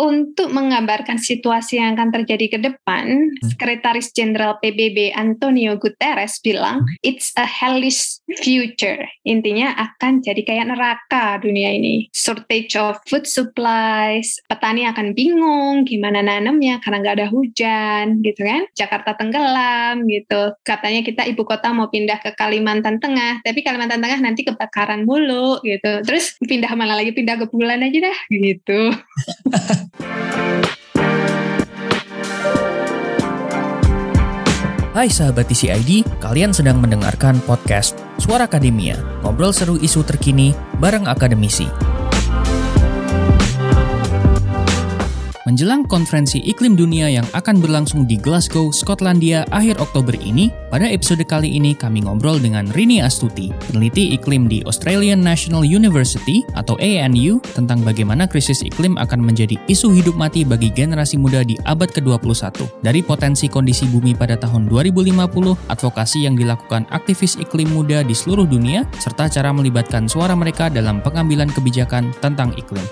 untuk menggambarkan situasi yang akan terjadi ke depan, hmm. Sekretaris Jenderal PBB Antonio Guterres bilang, hmm. it's a hellish future. Intinya akan jadi kayak neraka dunia ini. Shortage of food supplies, petani akan bingung gimana nanamnya karena nggak ada hujan, gitu kan. Jakarta tenggelam, gitu. Katanya kita ibu kota mau pindah ke Kalimantan Tengah, tapi Kalimantan Tengah nanti kebakaran mulu, gitu. Terus pindah mana lagi, pindah ke bulan aja dah, gitu. Hai sahabat TCID, kalian sedang mendengarkan podcast Suara Akademia, ngobrol seru isu terkini bareng akademisi. Menjelang konferensi iklim dunia yang akan berlangsung di Glasgow, Skotlandia akhir Oktober ini, pada episode kali ini kami ngobrol dengan Rini Astuti, peneliti iklim di Australian National University atau ANU tentang bagaimana krisis iklim akan menjadi isu hidup mati bagi generasi muda di abad ke-21. Dari potensi kondisi bumi pada tahun 2050, advokasi yang dilakukan aktivis iklim muda di seluruh dunia, serta cara melibatkan suara mereka dalam pengambilan kebijakan tentang iklim.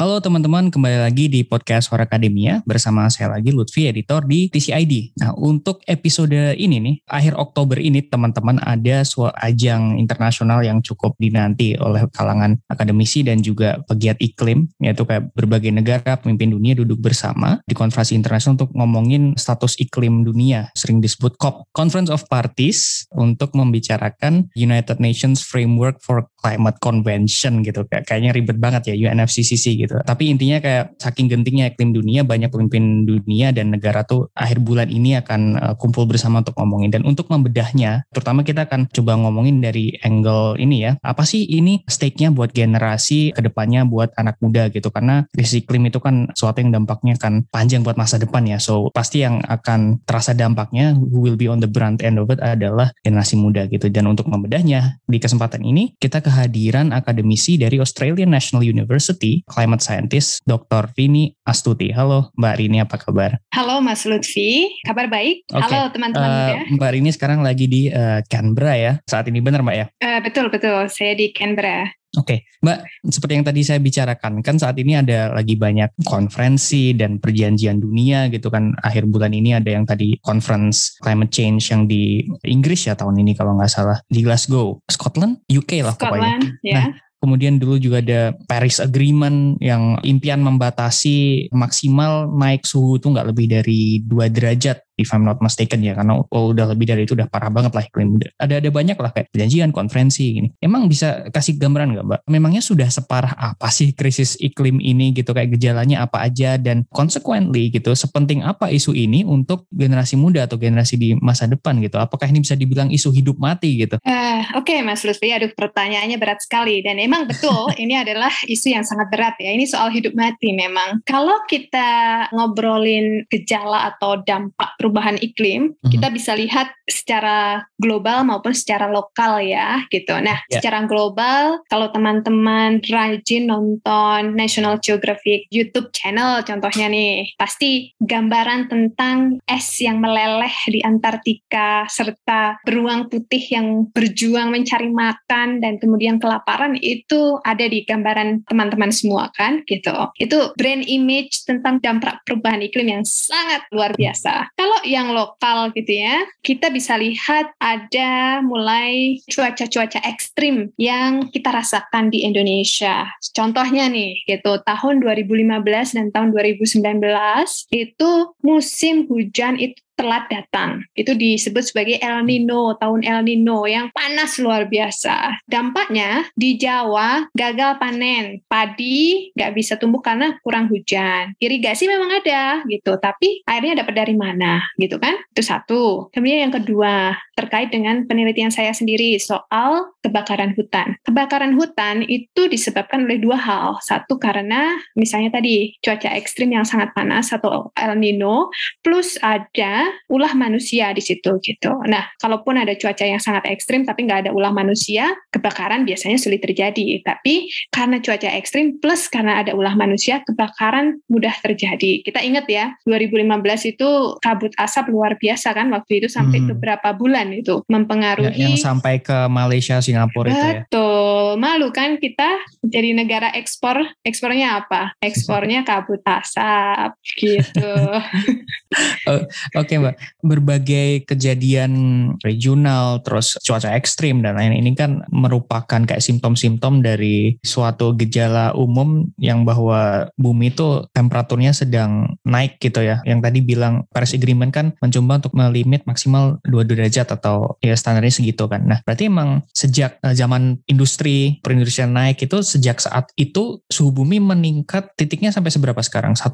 Halo teman-teman, kembali lagi di podcast Suara Akademia bersama saya lagi Lutfi, editor di TCID. Nah, untuk episode ini nih, akhir Oktober ini teman-teman ada suatu ajang internasional yang cukup dinanti oleh kalangan akademisi dan juga pegiat iklim, yaitu kayak berbagai negara pemimpin dunia duduk bersama di konferensi internasional untuk ngomongin status iklim dunia, sering disebut COP, Conference of Parties, untuk membicarakan United Nations Framework for Climate Convention gitu. Kayaknya ribet banget ya UNFCCC gitu gitu. Tapi intinya kayak saking gentingnya iklim dunia, banyak pemimpin dunia dan negara tuh akhir bulan ini akan uh, kumpul bersama untuk ngomongin. Dan untuk membedahnya, terutama kita akan coba ngomongin dari angle ini ya. Apa sih ini stake-nya buat generasi ke depannya buat anak muda gitu. Karena krisis iklim itu kan suatu yang dampaknya akan panjang buat masa depan ya. So pasti yang akan terasa dampaknya who will be on the brunt end of it adalah generasi muda gitu. Dan untuk membedahnya, di kesempatan ini kita kehadiran akademisi dari Australian National University Climate Scientist Dr. Rini Astuti. Halo Mbak Rini, apa kabar? Halo Mas Lutfi, kabar baik. Okay. Halo teman-teman uh, Mbak Rini sekarang lagi di uh, Canberra ya, saat ini benar Mbak ya? Uh, betul, betul. Saya di Canberra. Oke, okay. Mbak, seperti yang tadi saya bicarakan, kan saat ini ada lagi banyak konferensi dan perjanjian dunia gitu kan. Akhir bulan ini ada yang tadi conference climate change yang di Inggris ya tahun ini kalau nggak salah di Glasgow, Scotland, UK lah Scotland, pokoknya. Ya. Nah, Kemudian dulu juga ada Paris Agreement yang impian membatasi maksimal naik suhu itu nggak lebih dari 2 derajat if I'm not mistaken ya karena oh, udah lebih dari itu udah parah banget lah iklim ada ada banyak lah kayak perjanjian konferensi gini. Emang bisa kasih gambaran nggak mbak? Memangnya sudah separah apa sih krisis iklim ini gitu? Kayak gejalanya apa aja? Dan consequently gitu sepenting apa isu ini untuk generasi muda atau generasi di masa depan gitu? Apakah ini bisa dibilang isu hidup mati gitu? Uh, oke okay, mas Lutfi. Aduh pertanyaannya berat sekali. Dan emang betul ini adalah isu yang sangat berat ya. Ini soal hidup mati memang. Kalau kita ngobrolin gejala atau dampak perubahan iklim, mm-hmm. kita bisa lihat secara global maupun secara lokal ya gitu. Nah, yeah. secara global kalau teman-teman rajin nonton National Geographic YouTube channel contohnya nih, pasti gambaran tentang es yang meleleh di Antartika serta beruang putih yang berjuang mencari makan dan kemudian kelaparan itu ada di gambaran teman-teman semua kan gitu. Itu brand image tentang dampak perubahan iklim yang sangat luar biasa. Kalau yang lokal gitu ya, kita bisa lihat ada mulai cuaca-cuaca ekstrim yang kita rasakan di Indonesia. Contohnya nih, gitu, tahun 2015 dan tahun 2019 itu musim hujan itu telat datang. Itu disebut sebagai El Nino, tahun El Nino yang panas luar biasa. Dampaknya di Jawa gagal panen, padi nggak bisa tumbuh karena kurang hujan. Irigasi memang ada gitu, tapi airnya dapat dari mana gitu kan? Itu satu. Kemudian yang kedua terkait dengan penelitian saya sendiri soal kebakaran hutan. Kebakaran hutan itu disebabkan oleh dua hal. Satu karena misalnya tadi cuaca ekstrim yang sangat panas atau El Nino, plus ada ulah manusia di situ gitu. Nah, kalaupun ada cuaca yang sangat ekstrim tapi nggak ada ulah manusia, kebakaran biasanya sulit terjadi. Tapi karena cuaca ekstrim plus karena ada ulah manusia, kebakaran mudah terjadi. Kita ingat ya, 2015 itu kabut asap luar biasa kan waktu itu sampai hmm. beberapa bulan itu mempengaruhi ya, yang sampai ke Malaysia, Singapura itu ya. Betul. Malu kan kita jadi negara ekspor, ekspornya apa? Ekspornya kabut asap gitu. Oke okay, Mbak, berbagai kejadian regional, terus cuaca ekstrim dan lain ini kan merupakan kayak simptom-simptom dari suatu gejala umum yang bahwa bumi itu temperaturnya sedang naik gitu ya. Yang tadi bilang Paris Agreement kan mencoba untuk melimit maksimal 2 derajat atau ya standarnya segitu kan. Nah berarti emang sejak uh, zaman industri perindustrian naik itu sejak saat itu suhu bumi meningkat titiknya sampai seberapa sekarang? 1,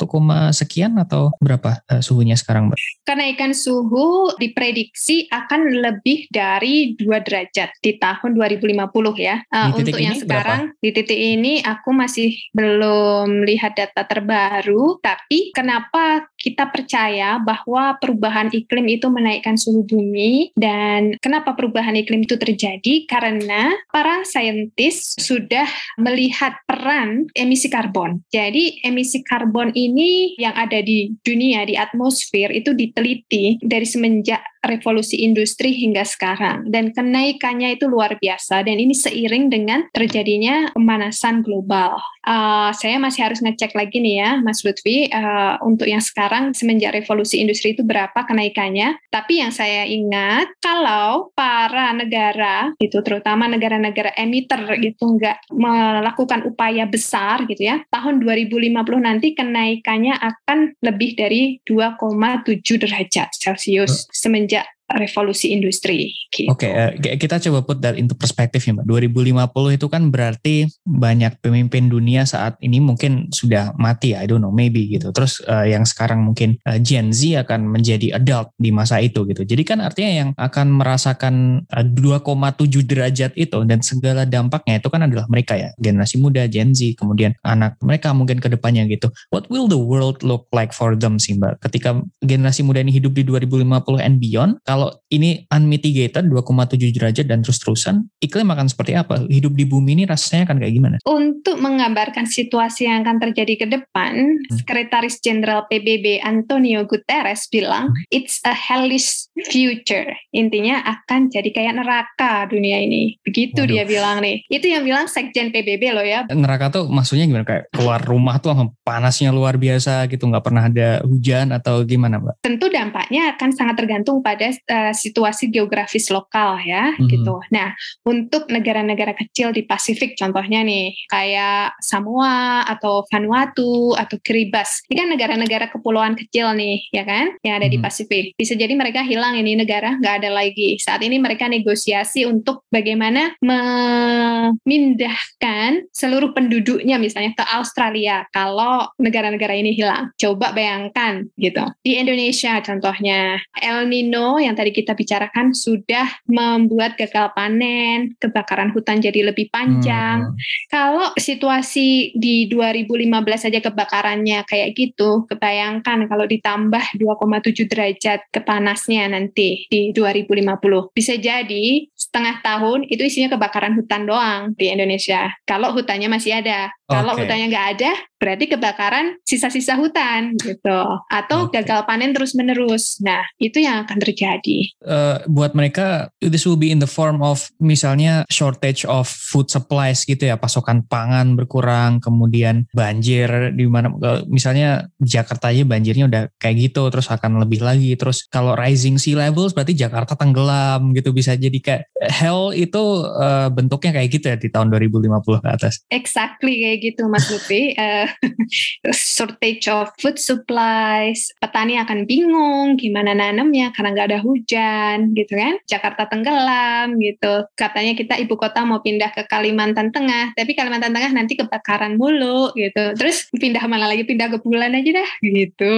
sekian atau berapa uh, suhunya sekarang Mbak? Kenaikan suhu diprediksi akan lebih dari 2 derajat di tahun 2050 ya. Uh, untuk yang sekarang berapa? di titik ini aku masih belum lihat data terbaru, tapi kenapa kita percaya bahwa perubahan iklim itu menaikkan suhu bumi dan kenapa perubahan iklim itu terjadi? Karena para saintis sudah melihat peran emisi karbon. Jadi emisi karbon ini yang ada di dunia di atmosfer itu diteliti dari semenjak revolusi industri hingga sekarang. Dan kenaikannya itu luar biasa. Dan ini seiring dengan terjadinya pemanasan global. Uh, saya masih harus ngecek lagi nih ya Mas Lutfi. Uh, untuk yang sekarang semenjak revolusi industri itu berapa kenaikannya. Tapi yang saya ingat kalau para negara itu terutama negara-negara emitter gitu nggak melakukan upaya besar gitu ya tahun 2050 nanti kenaikannya akan lebih dari 2,7 derajat Celcius. Semenjak revolusi industri. Gitu. Oke, okay, uh, kita coba put that into perspektif ya Mbak. 2050 itu kan berarti banyak pemimpin dunia saat ini mungkin sudah mati, I don't know, maybe gitu. Terus uh, yang sekarang mungkin uh, Gen Z akan menjadi adult di masa itu gitu. Jadi kan artinya yang akan merasakan uh, 2,7 derajat itu dan segala dampaknya itu kan adalah mereka ya, generasi muda, Gen Z, kemudian anak mereka mungkin ke depannya gitu. What will the world look like for them sih Mbak? Ketika generasi muda ini hidup di 2050 and beyond, kalau ini unmitigated 2,7 derajat dan terus-terusan, iklim akan seperti apa? Hidup di bumi ini rasanya akan kayak gimana? Untuk menggambarkan situasi yang akan terjadi ke depan, hmm. Sekretaris Jenderal PBB Antonio Guterres bilang, hmm. it's a hellish future. Intinya akan jadi kayak neraka dunia ini. Begitu Waduh. dia bilang nih. Itu yang bilang Sekjen PBB loh ya. Neraka tuh maksudnya gimana? Kayak keluar rumah tuh panasnya luar biasa gitu, nggak pernah ada hujan atau gimana Mbak? Tentu dampaknya akan sangat tergantung pada uh, situasi geografis lokal ya hmm. gitu. Nah, untuk negara-negara kecil di Pasifik contohnya nih kayak Samoa atau Vanuatu atau Kiribati. Ini kan negara-negara kepulauan kecil nih ya kan yang ada hmm. di Pasifik. Bisa jadi mereka hilang ini negara nggak ada lagi. Saat ini mereka negosiasi untuk bagaimana memindahkan seluruh penduduknya misalnya ke Australia kalau negara-negara ini hilang. Coba bayangkan gitu. Di Indonesia contohnya El Nino yang tadi kita bicarakan sudah membuat gagal panen, kebakaran hutan jadi lebih panjang. Hmm. Kalau situasi di 2015 saja kebakarannya kayak gitu, kebayangkan kalau ditambah 2,7 derajat kepanasnya nanti di 2050. Bisa jadi setengah tahun itu isinya kebakaran hutan doang di Indonesia. Kalau hutannya masih ada. Kalau hutannya nggak ada, berarti kebakaran sisa-sisa hutan gitu. Atau okay. gagal panen terus-menerus. Nah, itu yang akan terjadi. Uh, buat mereka, this will be in the form of misalnya shortage of food supplies gitu ya, pasokan pangan berkurang, kemudian banjir di mana misalnya Jakarta aja banjirnya udah kayak gitu, terus akan lebih lagi. Terus kalau rising sea levels berarti Jakarta tenggelam gitu bisa jadi kayak hell itu uh, bentuknya kayak gitu ya di tahun 2050 ke atas. Exactly kayak gitu Mas Lutfi. uh, shortage of food supplies, petani akan bingung gimana nanamnya karena nggak ada hujan hujan gitu kan. Jakarta tenggelam gitu. Katanya kita ibu kota mau pindah ke Kalimantan Tengah, tapi Kalimantan Tengah nanti kebakaran mulu gitu. Terus pindah mana lagi? Pindah ke bulan aja dah gitu.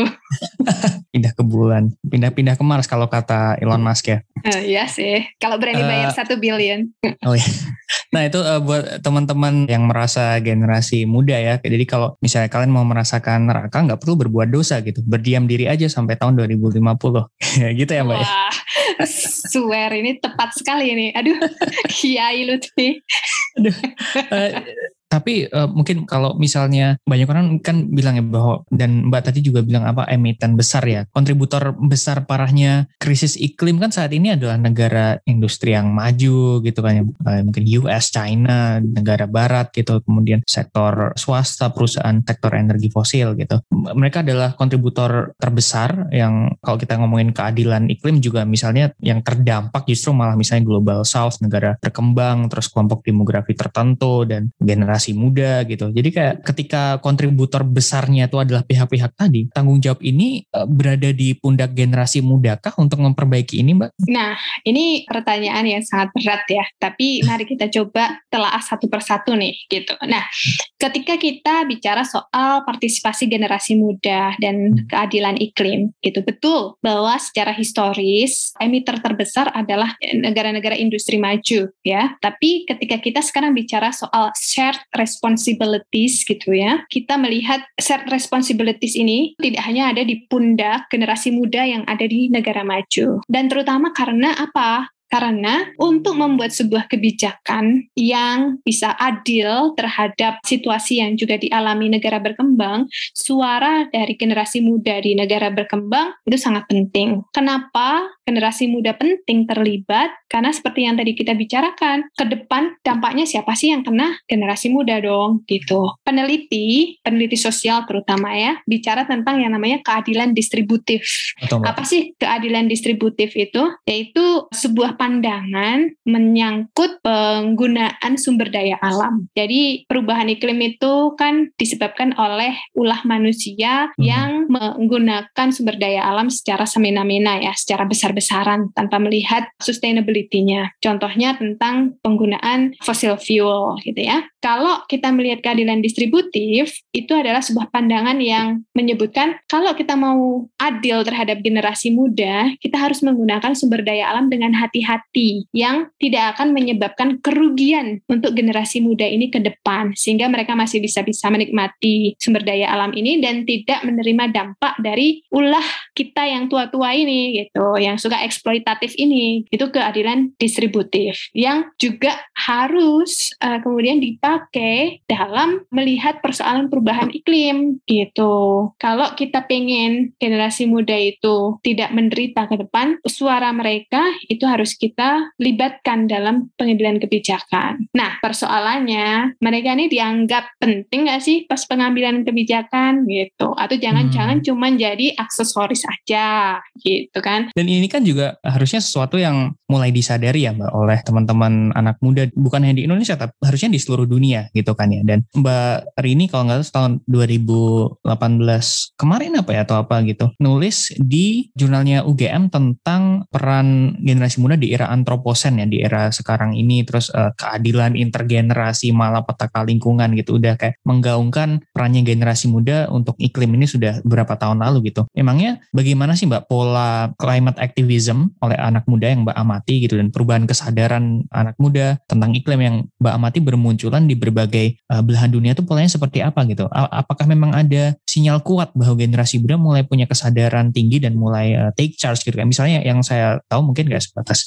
pindah ke bulan, pindah-pindah ke Mars kalau kata Elon Musk ya. Uh, iya sih, kalau berani bayar satu uh, billion. oh iya. Nah itu uh, buat teman-teman yang merasa generasi muda ya. Jadi kalau misalnya kalian mau merasakan neraka, nggak perlu berbuat dosa gitu. Berdiam diri aja sampai tahun 2050. gitu ya Mbak ya? Wah, swear ini tepat sekali ini. Aduh, Kiai Lutfi. Aduh, uh, tapi uh, mungkin kalau misalnya banyak orang kan bilang ya bahwa dan Mbak tadi juga bilang apa emiten besar ya, kontributor besar parahnya krisis iklim kan saat ini adalah negara industri yang maju gitu kan ya, uh, mungkin US, China, negara barat gitu, kemudian sektor swasta, perusahaan sektor energi fosil gitu. Mereka adalah kontributor terbesar yang kalau kita ngomongin keadilan iklim juga misalnya yang terdampak justru malah misalnya global south, negara berkembang, terus kelompok demografi tertentu dan generasi generasi muda gitu. Jadi kayak ketika kontributor besarnya itu adalah pihak-pihak tadi, tanggung jawab ini uh, berada di pundak generasi mudakah untuk memperbaiki ini, Mbak? Nah, ini pertanyaan yang sangat berat ya. Tapi mari kita coba telah satu persatu nih gitu. Nah, ketika kita bicara soal partisipasi generasi muda dan hmm. keadilan iklim gitu, betul bahwa secara historis emiter terbesar adalah negara-negara industri maju ya. Tapi ketika kita sekarang bicara soal shared responsibilities gitu ya. Kita melihat shared responsibilities ini tidak hanya ada di pundak generasi muda yang ada di negara maju. Dan terutama karena apa? Karena untuk membuat sebuah kebijakan yang bisa adil terhadap situasi yang juga dialami negara berkembang, suara dari generasi muda di negara berkembang itu sangat penting. Kenapa generasi muda penting terlibat? Karena seperti yang tadi kita bicarakan, ke depan dampaknya siapa sih yang kena? Generasi muda dong, gitu. Peneliti, peneliti sosial terutama ya, bicara tentang yang namanya keadilan distributif. Apa sih keadilan distributif itu? Yaitu sebuah pandangan menyangkut penggunaan sumber daya alam. Jadi perubahan iklim itu kan disebabkan oleh ulah manusia hmm. yang menggunakan sumber daya alam secara semena-mena ya, secara besar-besaran tanpa melihat sustainability-nya. Contohnya tentang penggunaan fossil fuel gitu ya. Kalau kita melihat keadilan distributif, itu adalah sebuah pandangan yang menyebutkan kalau kita mau adil terhadap generasi muda, kita harus menggunakan sumber daya alam dengan hati-hati yang tidak akan menyebabkan kerugian untuk generasi muda ini ke depan sehingga mereka masih bisa bisa menikmati sumber daya alam ini dan tidak menerima dampak dari ulah kita yang tua-tua ini gitu, yang suka eksploitatif ini. Itu keadilan distributif yang juga harus uh, kemudian dipakai dalam melihat persoalan perubahan iklim gitu. Kalau kita pengen generasi muda itu tidak menderita ke depan, suara mereka itu harus kita libatkan dalam pengambilan kebijakan. Nah, persoalannya mereka ini dianggap penting nggak sih pas pengambilan kebijakan gitu? Atau jangan-jangan hmm. cuma jadi aksesoris aja gitu kan? Dan ini kan juga harusnya sesuatu yang mulai disadari ya Mbak oleh teman-teman anak muda bukan hanya di Indonesia tapi harusnya di seluruh dunia dunia gitu kan ya. Dan Mbak Rini kalau nggak salah tahun 2018 kemarin apa ya atau apa gitu nulis di jurnalnya UGM tentang peran generasi muda di era antroposen ya di era sekarang ini terus uh, keadilan intergenerasi malah petaka lingkungan gitu udah kayak menggaungkan perannya generasi muda untuk iklim ini sudah berapa tahun lalu gitu. Emangnya bagaimana sih Mbak pola climate activism oleh anak muda yang Mbak amati gitu dan perubahan kesadaran anak muda tentang iklim yang Mbak amati bermunculan di berbagai uh, belahan dunia itu polanya seperti apa gitu? apakah memang ada sinyal kuat bahwa generasi muda mulai punya kesadaran tinggi dan mulai uh, take charge gitu kan? Misalnya yang saya tahu mungkin gak sebatas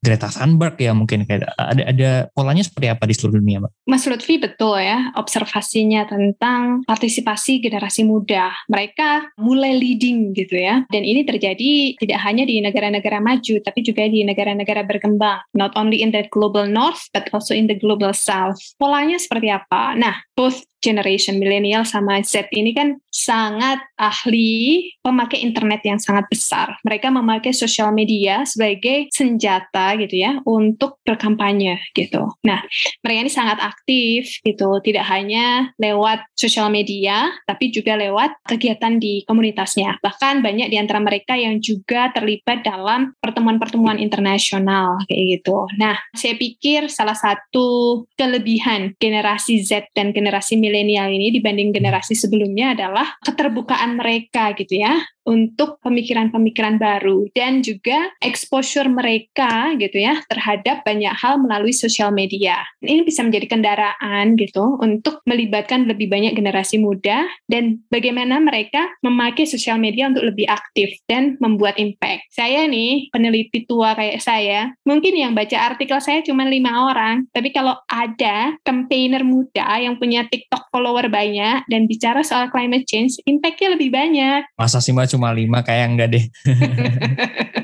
Greta Thunberg ya mungkin kayak ada ada polanya seperti apa di seluruh dunia, Mbak? Mas Lutfi betul ya observasinya tentang partisipasi generasi muda. Mereka mulai leading gitu ya. Dan ini terjadi tidak hanya di negara-negara maju tapi juga di negara-negara berkembang. Not only in the global north but also in the global south. Polanya seperti apa? Nah, both generation milenial sama Z ini kan sangat ahli pemakai internet yang sangat besar. Mereka memakai sosial media sebagai senjata gitu ya untuk berkampanye gitu. Nah, mereka ini sangat aktif gitu, tidak hanya lewat sosial media tapi juga lewat kegiatan di komunitasnya. Bahkan banyak di antara mereka yang juga terlibat dalam pertemuan-pertemuan internasional kayak gitu. Nah, saya pikir salah satu kelebihan generasi Z dan generasi milenial ini dibanding generasi sebelumnya adalah keterbukaan mereka gitu ya untuk pemikiran-pemikiran baru dan juga exposure mereka gitu ya terhadap banyak hal melalui sosial media. Ini bisa menjadi kendaraan gitu untuk melibatkan lebih banyak generasi muda dan bagaimana mereka memakai sosial media untuk lebih aktif dan membuat impact. Saya nih peneliti tua kayak saya, mungkin yang baca artikel saya cuma lima orang, tapi kalau ada campaigner muda yang punya TikTok follower banyak dan bicara soal climate change, impactnya lebih banyak. Masa sih cuma lima kayak enggak deh.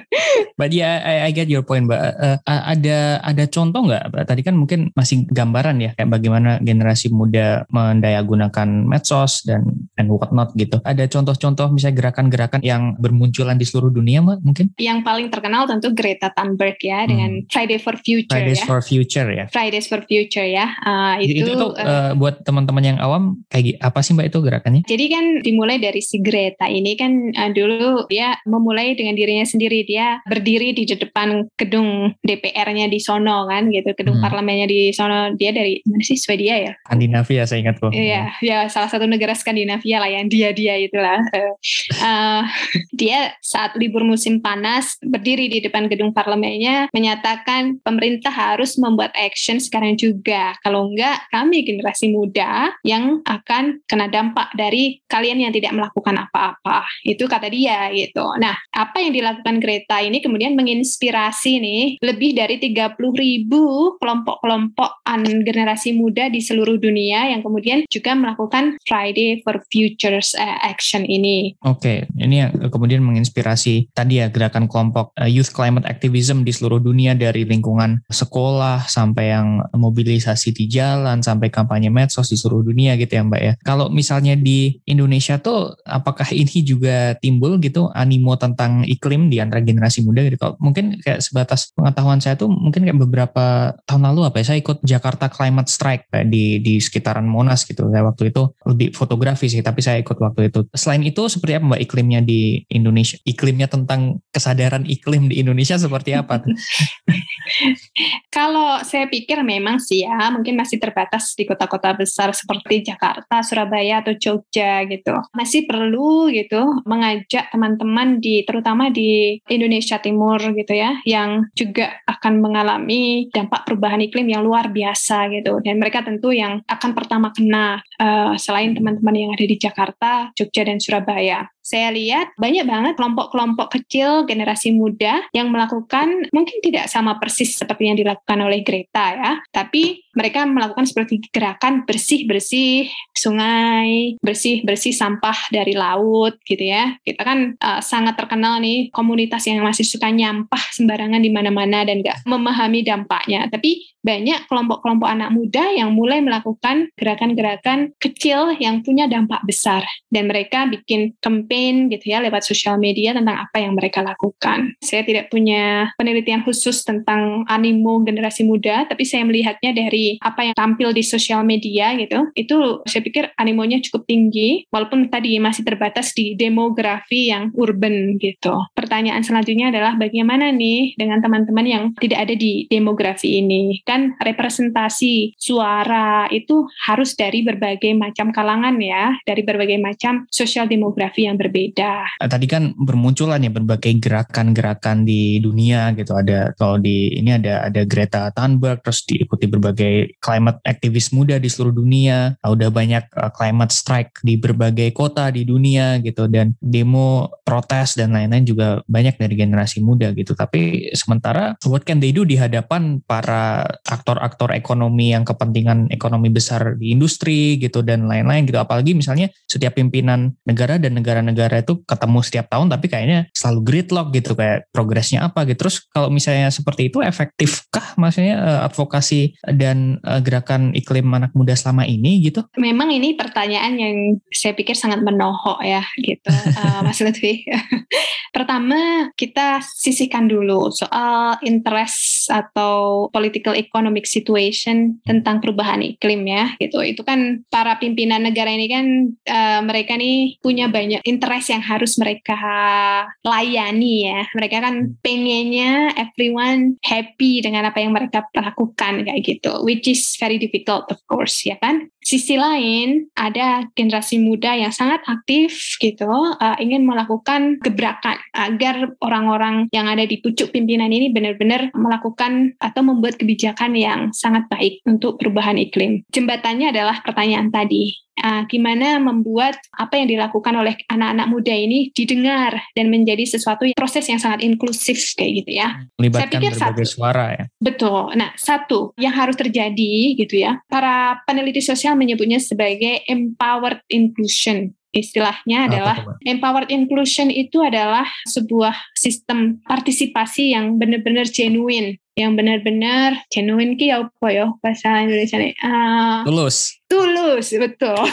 But yeah, I, I get your point, Mbak. Uh, ada ada contoh nggak? Tadi kan mungkin masih gambaran ya, kayak bagaimana generasi muda mendayagunakan medsos dan and whatnot gitu. Ada contoh-contoh misalnya gerakan-gerakan yang bermunculan di seluruh dunia, Mbak? Mungkin? Yang paling terkenal tentu Greta Thunberg ya, hmm. dengan Friday for Future Fridays ya. for Future ya. Fridays for Future ya. Uh, itu, itu tuh uh, buat teman-teman yang awam kayak apa sih Mbak itu gerakannya? Jadi kan dimulai dari si Greta ini kan uh, dulu dia memulai dengan dirinya sendiri dia berdiri di depan gedung DPR-nya di sono kan gitu. Gedung hmm. parlemennya di sono. Dia dari mana sih? Swedia ya? Skandinavia saya ingat tuh. Iya ya salah satu negara Skandinavia lah yang dia dia itulah uh, dia saat libur musim panas berdiri di depan gedung parlemennya menyatakan pemerintah harus membuat action sekarang juga. Kalau enggak kami generasi muda yang akan kena dampak dari kalian yang tidak melakukan apa-apa. Itu kata dia gitu. Nah apa yang dilakukan Greta ini kemudian menginspirasi nih lebih dari 30 ribu kelompok-kelompok generasi muda di seluruh dunia yang kemudian juga melakukan Friday for Futures uh, Action ini. Oke, okay. ini yang kemudian menginspirasi tadi ya gerakan kelompok uh, Youth Climate Activism di seluruh dunia dari lingkungan sekolah sampai yang mobilisasi di jalan sampai kampanye medsos di seluruh dunia gitu ya Mbak ya. Kalau misalnya di Indonesia tuh apakah ini juga timbul gitu animo tentang iklim di antara generasi muda gitu. Kalau mungkin kayak sebatas pengetahuan saya tuh mungkin kayak beberapa tahun lalu apa ya saya ikut Jakarta Climate Strike kayak di di sekitaran Monas gitu. Saya waktu itu lebih fotografi sih, tapi saya ikut waktu itu. Selain itu seperti apa Mbak iklimnya di Indonesia? Iklimnya tentang kesadaran iklim di Indonesia seperti apa? Kalau saya pikir memang sih ya, mungkin masih terbatas di kota-kota besar seperti Jakarta, Surabaya atau Jogja gitu. Masih perlu gitu mengajak teman-teman di terutama di Indonesia Timur gitu ya, yang juga akan mengalami dampak perubahan iklim yang luar biasa gitu. Dan mereka tentu yang akan pertama kena uh, selain teman-teman yang ada di Jakarta, Jogja dan Surabaya saya lihat banyak banget kelompok-kelompok kecil generasi muda yang melakukan mungkin tidak sama persis seperti yang dilakukan oleh Greta ya, tapi mereka melakukan seperti gerakan bersih-bersih sungai, bersih-bersih sampah dari laut gitu ya. Kita kan uh, sangat terkenal nih komunitas yang masih suka nyampah sembarangan di mana-mana dan gak memahami dampaknya. Tapi banyak kelompok-kelompok anak muda yang mulai melakukan gerakan-gerakan kecil yang punya dampak besar dan mereka bikin campaign gitu ya lewat sosial media tentang apa yang mereka lakukan. Saya tidak punya penelitian khusus tentang animo generasi muda, tapi saya melihatnya dari apa yang tampil di sosial media gitu. Itu saya pikir animonya cukup tinggi walaupun tadi masih terbatas di demografi yang urban gitu. Pertanyaan selanjutnya adalah bagaimana nih dengan teman-teman yang tidak ada di demografi ini? Kan representasi suara itu harus dari berbagai macam kalangan ya, dari berbagai macam sosial demografi yang. Tadi kan bermunculan ya berbagai gerakan-gerakan di dunia gitu. Ada kalau di ini ada ada Greta Thunberg terus diikuti berbagai climate aktivis muda di seluruh dunia. Udah banyak uh, climate strike di berbagai kota di dunia gitu dan demo protes dan lain-lain juga banyak dari generasi muda gitu. Tapi sementara what can they do di hadapan para aktor-aktor ekonomi yang kepentingan ekonomi besar di industri gitu dan lain-lain gitu apalagi misalnya setiap pimpinan negara dan negara-negara negara itu ketemu setiap tahun tapi kayaknya selalu gridlock gitu kayak progresnya apa gitu. Terus kalau misalnya seperti itu efektifkah maksudnya uh, advokasi dan uh, gerakan iklim anak muda selama ini gitu? Memang ini pertanyaan yang saya pikir sangat menohok ya gitu uh, Mas Lutfi. Pertama kita sisihkan dulu soal interest atau political economic situation tentang perubahan iklim ya gitu. Itu kan para pimpinan negara ini kan uh, mereka nih punya banyak interest yang harus mereka layani ya. Mereka kan hmm. pengennya everyone happy dengan apa yang mereka lakukan kayak gitu, which is very difficult of course ya kan. Sisi lain ada generasi muda yang sangat aktif gitu, uh, ingin melakukan gebrakan agar orang-orang yang ada di pucuk pimpinan ini benar-benar melakukan atau membuat kebijakan yang sangat baik untuk perubahan iklim. Jembatannya adalah pertanyaan tadi uh, gimana membuat apa yang dilakukan oleh anak-anak muda ini didengar dan menjadi sesuatu yang proses yang sangat inklusif kayak gitu ya. Melibatkan Saya pikir berbagai satu, suara ya. Betul. Nah, satu yang harus terjadi gitu ya. Para peneliti sosial menyebutnya sebagai empowered inclusion istilahnya adalah apa, empowered inclusion itu adalah sebuah sistem partisipasi yang benar-benar genuine yang benar-benar genuine ki apa ya bahasa Indonesia nih uh, tulus tulus betul.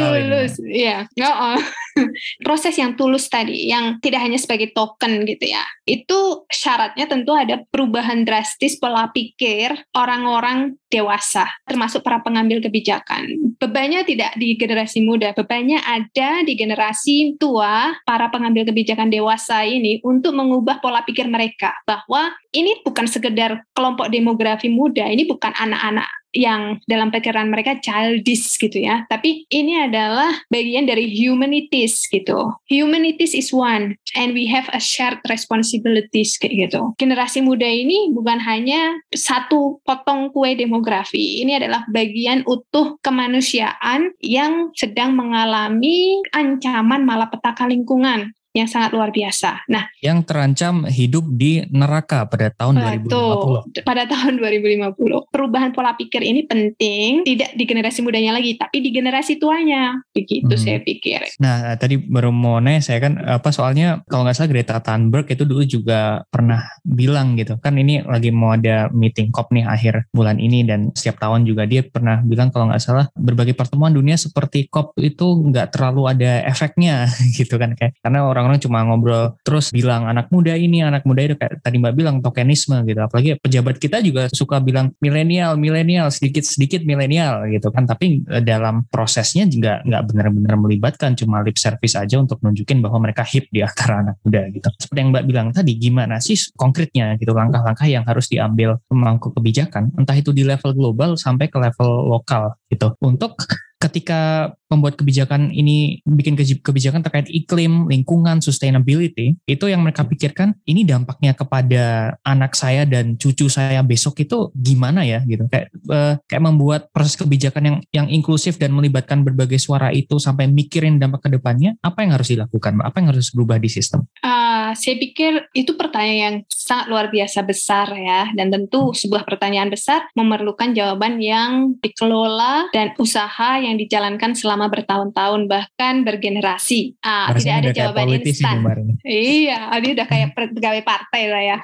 Tulus ya oh, proses yang tulus tadi yang tidak hanya sebagai token gitu ya itu syaratnya tentu ada perubahan drastis pola pikir orang-orang dewasa termasuk para pengambil kebijakan. Bebannya tidak di generasi muda bebannya ada di generasi tua para pengambil kebijakan dewasa ini untuk mengubah pola pikir mereka bahwa ini bukan sekedar kelompok demografi muda, ini bukan anak-anak yang dalam pikiran mereka childish gitu ya. Tapi ini adalah bagian dari humanities gitu. Humanities is one and we have a shared responsibilities kayak gitu. Generasi muda ini bukan hanya satu potong kue demografi. Ini adalah bagian utuh kemanusiaan yang sedang mengalami ancaman malapetaka lingkungan yang sangat luar biasa. Nah, yang terancam hidup di neraka pada tahun betul, 2050. Pada tahun 2050. Perubahan pola pikir ini penting tidak di generasi mudanya lagi, tapi di generasi tuanya. Begitu hmm. saya pikir. Nah, tadi baru mau nanya saya kan apa soalnya kalau nggak salah Greta Thunberg itu dulu juga pernah bilang gitu. Kan ini lagi mau ada meeting COP nih akhir bulan ini dan setiap tahun juga dia pernah bilang kalau nggak salah berbagai pertemuan dunia seperti COP itu nggak terlalu ada efeknya gitu kan kayak karena orang orang-orang cuma ngobrol terus bilang anak muda ini anak muda itu kayak tadi mbak bilang tokenisme gitu. Apalagi pejabat kita juga suka bilang milenial milenial sedikit sedikit milenial gitu kan. Tapi eh, dalam prosesnya juga nggak benar-benar melibatkan cuma lip service aja untuk nunjukin bahwa mereka hip di antara anak muda gitu. Seperti yang mbak bilang tadi gimana sih konkretnya gitu langkah-langkah yang harus diambil pemangku kebijakan entah itu di level global sampai ke level lokal gitu. Untuk ketika pembuat kebijakan ini bikin kebijakan terkait iklim, lingkungan, sustainability, itu yang mereka pikirkan ini dampaknya kepada anak saya dan cucu saya besok itu gimana ya gitu. Kayak uh, kayak membuat proses kebijakan yang yang inklusif dan melibatkan berbagai suara itu sampai mikirin dampak ke depannya, apa yang harus dilakukan? Apa yang harus berubah di sistem? Uh, saya pikir itu pertanyaan yang sangat luar biasa besar ya dan tentu sebuah pertanyaan besar memerlukan jawaban yang dikelola dan usaha yang dijalankan selama bertahun-tahun bahkan bergenerasi. Ah, tidak ada jawaban instan. Iya, dia udah kayak pegawai partai lah ya.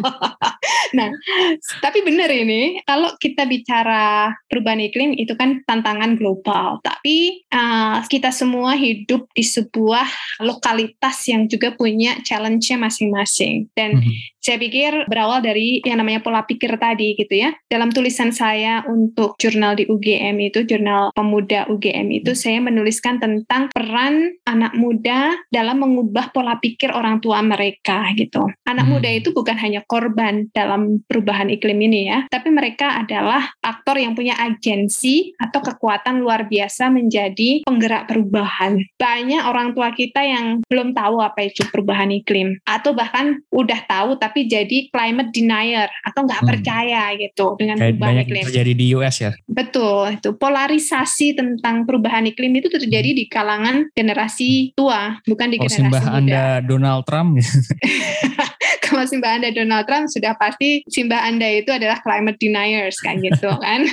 nah, tapi benar ini kalau kita bicara perubahan iklim itu kan tantangan global. Tapi uh, kita semua hidup di sebuah lokalitas yang juga punya challenge-nya masing-masing. Dan mm-hmm. Saya pikir berawal dari yang namanya pola pikir tadi gitu ya. Dalam tulisan saya untuk jurnal di UGM itu jurnal pemuda UGM itu saya menuliskan tentang peran anak muda dalam mengubah pola pikir orang tua mereka gitu. Anak hmm. muda itu bukan hanya korban dalam perubahan iklim ini ya, tapi mereka adalah aktor yang punya agensi atau kekuatan luar biasa menjadi penggerak perubahan. Banyak orang tua kita yang belum tahu apa itu perubahan iklim atau bahkan udah tahu tapi jadi climate denier atau nggak hmm. percaya gitu dengan Kayak perubahan banyak iklim. Terjadi di US ya. Betul, itu polarisasi tentang perubahan iklim itu terjadi di kalangan generasi tua, bukan di oh, generasi simbah muda. Anda Donald Trump. Kalau simbah Anda Donald Trump sudah pasti simbah Anda itu adalah climate deniers kan gitu kan.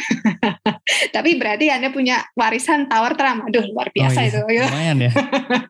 Tapi berarti Anda punya warisan tower tram. Aduh, luar biasa oh, iya. itu. Ya. Lumayan ya.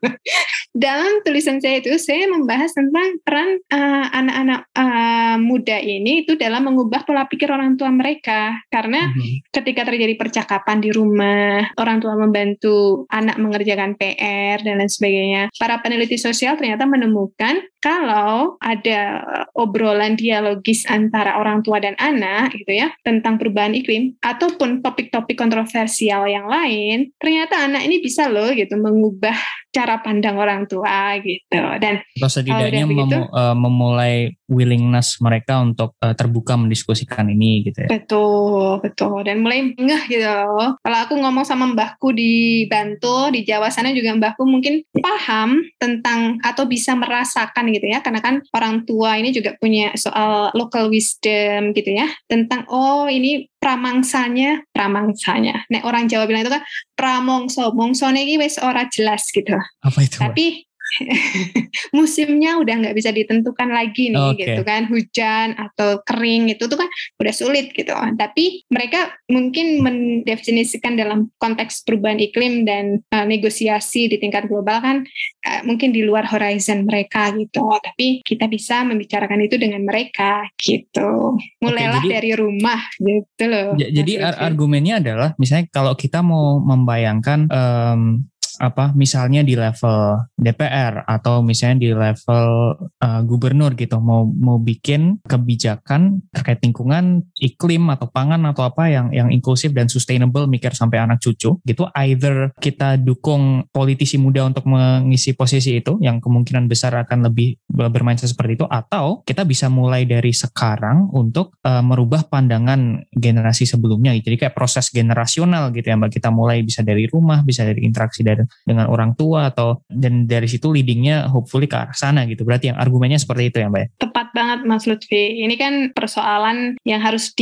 Dalam tulisan saya itu, saya membahas tentang peran uh, anak-anak uh, muda ini itu dalam mengubah pola pikir orang tua mereka. Karena mm-hmm. ketika terjadi percakapan di rumah, orang tua membantu anak mengerjakan PR dan lain sebagainya. Para peneliti sosial ternyata menemukan kalau ada obrolan dialogis antara orang tua dan anak gitu ya tentang perubahan iklim ataupun topik-topik kontroversial yang lain ternyata anak ini bisa loh gitu mengubah cara pandang orang tua gitu. Dan atau setidaknya mem uh, memulai willingness mereka untuk uh, terbuka mendiskusikan ini gitu ya? Betul betul. Dan mulai ngeh gitu. Loh kalau aku ngomong sama mbahku di Bantul di Jawa sana juga mbahku mungkin paham tentang atau bisa merasakan gitu ya. Karena kan orang tua ini juga punya soal local wisdom gitu ya. Tentang oh ini pramangsanya pramangsanya. Nek orang Jawa bilang itu kan pramongso. Mongso ini wes ora jelas gitu. Apa itu tapi musimnya udah nggak bisa ditentukan lagi nih okay. gitu kan. Hujan atau kering itu tuh kan udah sulit gitu. Tapi mereka mungkin mendefinisikan dalam konteks perubahan iklim dan uh, negosiasi di tingkat global kan uh, mungkin di luar horizon mereka gitu. Tapi kita bisa membicarakan itu dengan mereka gitu. Mulailah okay, jadi, dari rumah gitu loh jadi ar argumennya adalah misalnya kalau kita mau membayangkan um, apa misalnya di level DPR atau misalnya di level uh, gubernur gitu mau mau bikin kebijakan terkait lingkungan iklim atau pangan atau apa yang yang inklusif dan sustainable mikir sampai anak cucu gitu either kita dukung politisi muda untuk mengisi posisi itu yang kemungkinan besar akan lebih bermain seperti itu atau kita bisa mulai dari sekarang untuk uh, merubah pandangan generasi sebelumnya jadi kayak proses generasional gitu ya mbak. Kita mulai bisa dari rumah bisa dari interaksi dari dengan orang tua atau dan dari situ leadingnya hopefully ke arah sana gitu. Berarti yang argumennya seperti itu ya Mbak? Ya? Tepat banget Mas Lutfi. Ini kan persoalan yang harus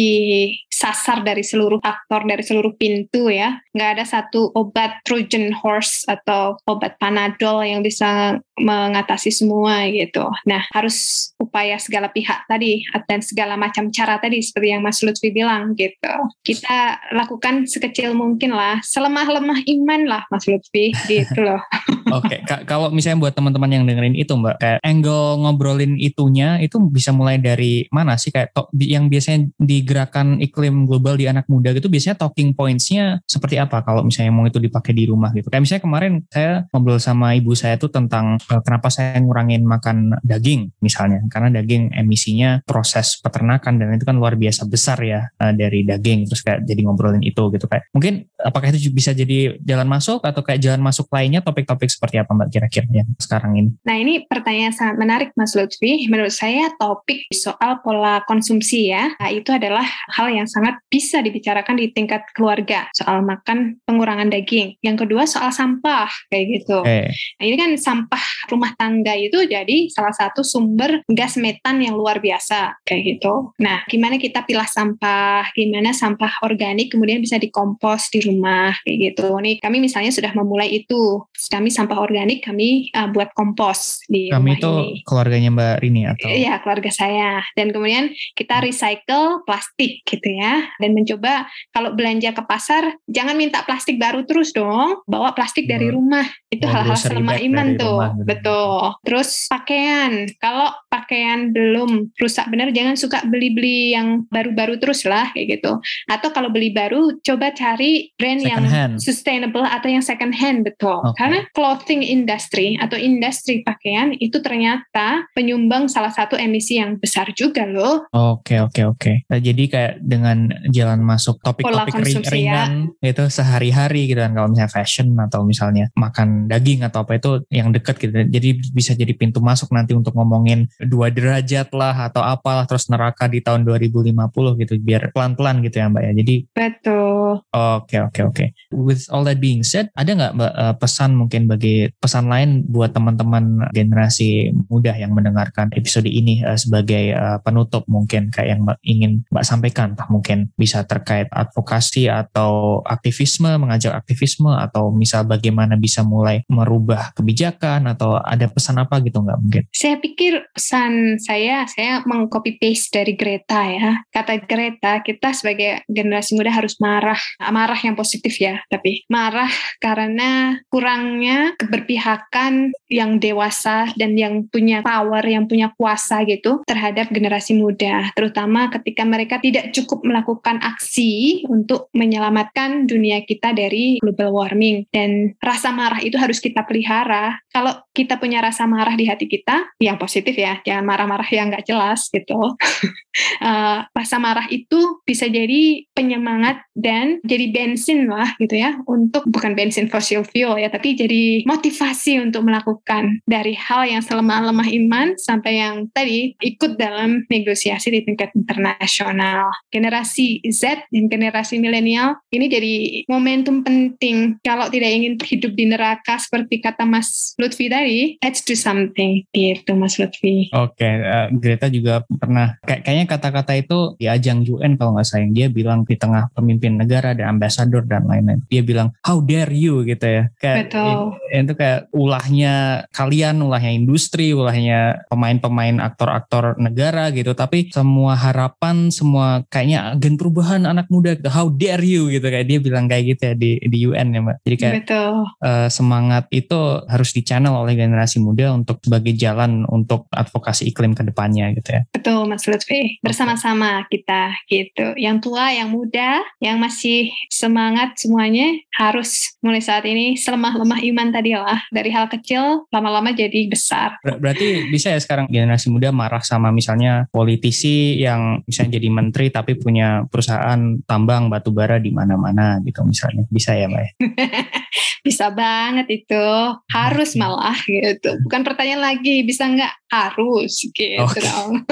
disasar dari seluruh aktor, dari seluruh pintu ya. Nggak ada satu obat Trojan horse atau obat Panadol yang bisa mengatasi semua gitu. Nah, harus upaya segala pihak tadi dan segala macam cara tadi seperti yang Mas Lutfi bilang gitu. Kita lakukan sekecil mungkin lah, selemah-lemah iman lah Mas Lutfi gitu loh. Oke, okay. kalau misalnya buat teman-teman yang dengerin itu Mbak, kayak angle ngobrolin itunya itu bisa mulai dari mana sih kayak yang biasanya digerakkan iklim global di anak muda gitu biasanya talking pointsnya seperti apa kalau misalnya mau itu dipakai di rumah gitu. Kayak misalnya kemarin saya ngobrol sama ibu saya tuh tentang uh, kenapa saya ngurangin makan daging misalnya, karena daging emisinya proses peternakan dan itu kan luar biasa besar ya uh, dari daging terus kayak jadi ngobrolin itu gitu kayak mungkin apakah itu bisa jadi jalan masuk atau kayak jalan masuk lainnya topik-topik seperti apa Mbak kira-kira yang sekarang ini? Nah ini pertanyaan sangat menarik Mas Lutfi. Menurut saya topik soal pola konsumsi ya, nah, itu adalah hal yang bisa dibicarakan di tingkat keluarga soal makan pengurangan daging. Yang kedua soal sampah kayak gitu. Okay. Nah ini kan sampah rumah tangga itu jadi salah satu sumber gas metan yang luar biasa kayak gitu. Nah gimana kita pilah sampah, gimana sampah organik kemudian bisa dikompos di rumah kayak gitu. Nih kami misalnya sudah memulai itu. Kami sampah organik kami uh, buat kompos di kami rumah itu ini. keluarganya Mbak Rini atau? Iya keluarga saya. Dan kemudian kita recycle plastik gitu ya. Dan mencoba kalau belanja ke pasar jangan minta plastik baru terus dong. Bawa plastik hmm. dari rumah. Itu hal-hal selama iman tuh. Rumah. Betul. Terus pakaian. Kalau pakaian belum rusak benar jangan suka beli-beli yang baru-baru terus lah kayak gitu. Atau kalau beli baru coba cari brand second yang hand. sustainable atau yang second hand betul. Okay. Karena clothing industry atau industri pakaian itu ternyata penyumbang salah satu emisi yang besar juga loh. Oke okay, oke okay, oke. Okay. Nah, jadi kayak dengan jalan masuk topik-topik ringan ya. itu sehari-hari gitu kan kalau misalnya fashion atau misalnya makan daging atau apa itu yang dekat gitu. Jadi bisa jadi pintu masuk nanti untuk ngomongin dua derajat lah atau apalah terus neraka di tahun 2050 gitu biar pelan-pelan gitu ya Mbak ya. Jadi Betul. Oke oke oke. With all that being said, ada nggak Mbak uh, pesan mungkin bagi pesan lain buat teman-teman generasi muda yang mendengarkan episode ini uh, sebagai uh, penutup mungkin kayak yang Mbak ingin Mbak sampaikan, entah mungkin bisa terkait advokasi atau aktivisme, mengajak aktivisme atau misal bagaimana bisa mulai merubah kebijakan atau ada pesan apa gitu nggak mungkin? Saya pikir pesan saya, saya mengcopy paste dari Greta ya. Kata Greta, kita sebagai generasi muda harus marah. Marah yang positif ya, tapi marah karena kurangnya keberpihakan yang dewasa dan yang punya power, yang punya kuasa gitu terhadap generasi muda. Terutama ketika mereka tidak cukup melakukan aksi untuk menyelamatkan dunia kita dari global warming. Dan rasa marah itu harus kita pelihara. Kalau kita punya rasa marah di hati kita, yang positif ya, jangan marah-marah yang nggak jelas gitu. uh, rasa marah itu bisa jadi penyemangat dan jadi bensin lah gitu ya untuk bukan bensin fossil fuel ya tapi jadi motivasi untuk melakukan dari hal yang selemah-lemah iman sampai yang tadi ikut dalam negosiasi di tingkat internasional. Generasi Z dan generasi milenial ini jadi momentum penting. Kalau tidak ingin hidup di neraka seperti kata Mas Lutfi tadi let's do something gitu Mas Lutfi oke okay, uh, eh, Greta juga pernah kayak kayaknya kata-kata itu di ajang UN kalau nggak sayang dia bilang di tengah pemimpin negara dan ambasador dan lain-lain. Dia bilang how dare you gitu ya. Kayak Betul. itu kayak ulahnya kalian ulahnya industri ulahnya pemain-pemain aktor-aktor negara gitu. Tapi semua harapan semua kayaknya agen perubahan anak muda gitu. How dare you gitu. Kayak dia bilang kayak gitu ya di di UN ya mbak. Jadi kayak Betul. Uh, semangat itu harus di channel oleh generasi muda untuk sebagai jalan untuk advokasi iklim ke depannya gitu ya betul Mas Lutfi bersama-sama kita gitu. Yang tua, yang muda, yang masih semangat semuanya harus mulai saat ini selemah-lemah iman tadi lah. Dari hal kecil lama-lama jadi besar. Ber berarti bisa ya sekarang generasi muda marah sama misalnya politisi yang misalnya jadi menteri tapi punya perusahaan tambang batu bara di mana-mana gitu misalnya. Bisa ya Mbak? Bisa banget itu. Harus malah gitu. Bukan pertanyaan lagi bisa nggak harus gitu okay. dong.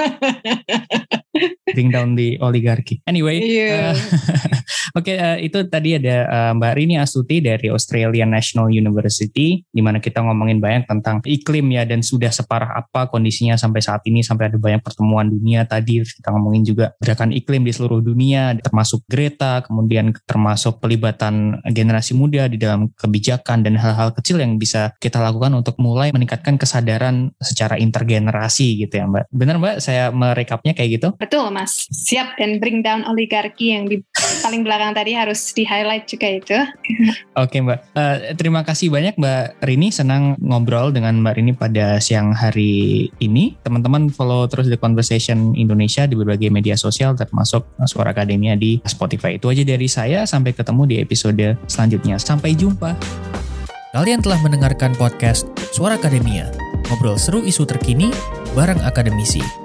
bring down the oligarki. Anyway, yeah. uh, oke okay, uh, itu tadi ada uh, Mbak Rini Astuti dari Australian National University, di mana kita ngomongin banyak tentang iklim ya dan sudah separah apa kondisinya sampai saat ini sampai ada banyak pertemuan dunia tadi kita ngomongin juga gerakan iklim di seluruh dunia, termasuk Greta, kemudian termasuk pelibatan generasi muda di dalam kebijakan dan hal-hal kecil yang bisa kita lakukan untuk mulai meningkatkan kesadaran secara intergenerasi gitu ya Mbak. Benar Mbak, saya merekapnya kayak gitu? Betul Mas, siap dan bring down oligarki yang di paling belakang tadi harus di highlight juga itu. Oke Mbak, uh, terima kasih banyak Mbak Rini, senang ngobrol dengan Mbak Rini pada siang hari ini. Teman-teman follow terus The Conversation Indonesia di berbagai media sosial termasuk Suara Akademia di Spotify. Itu aja dari saya, sampai ketemu di episode selanjutnya. Sampai jumpa. Kalian telah mendengarkan podcast Suara Akademia, ngobrol seru isu terkini bareng akademisi.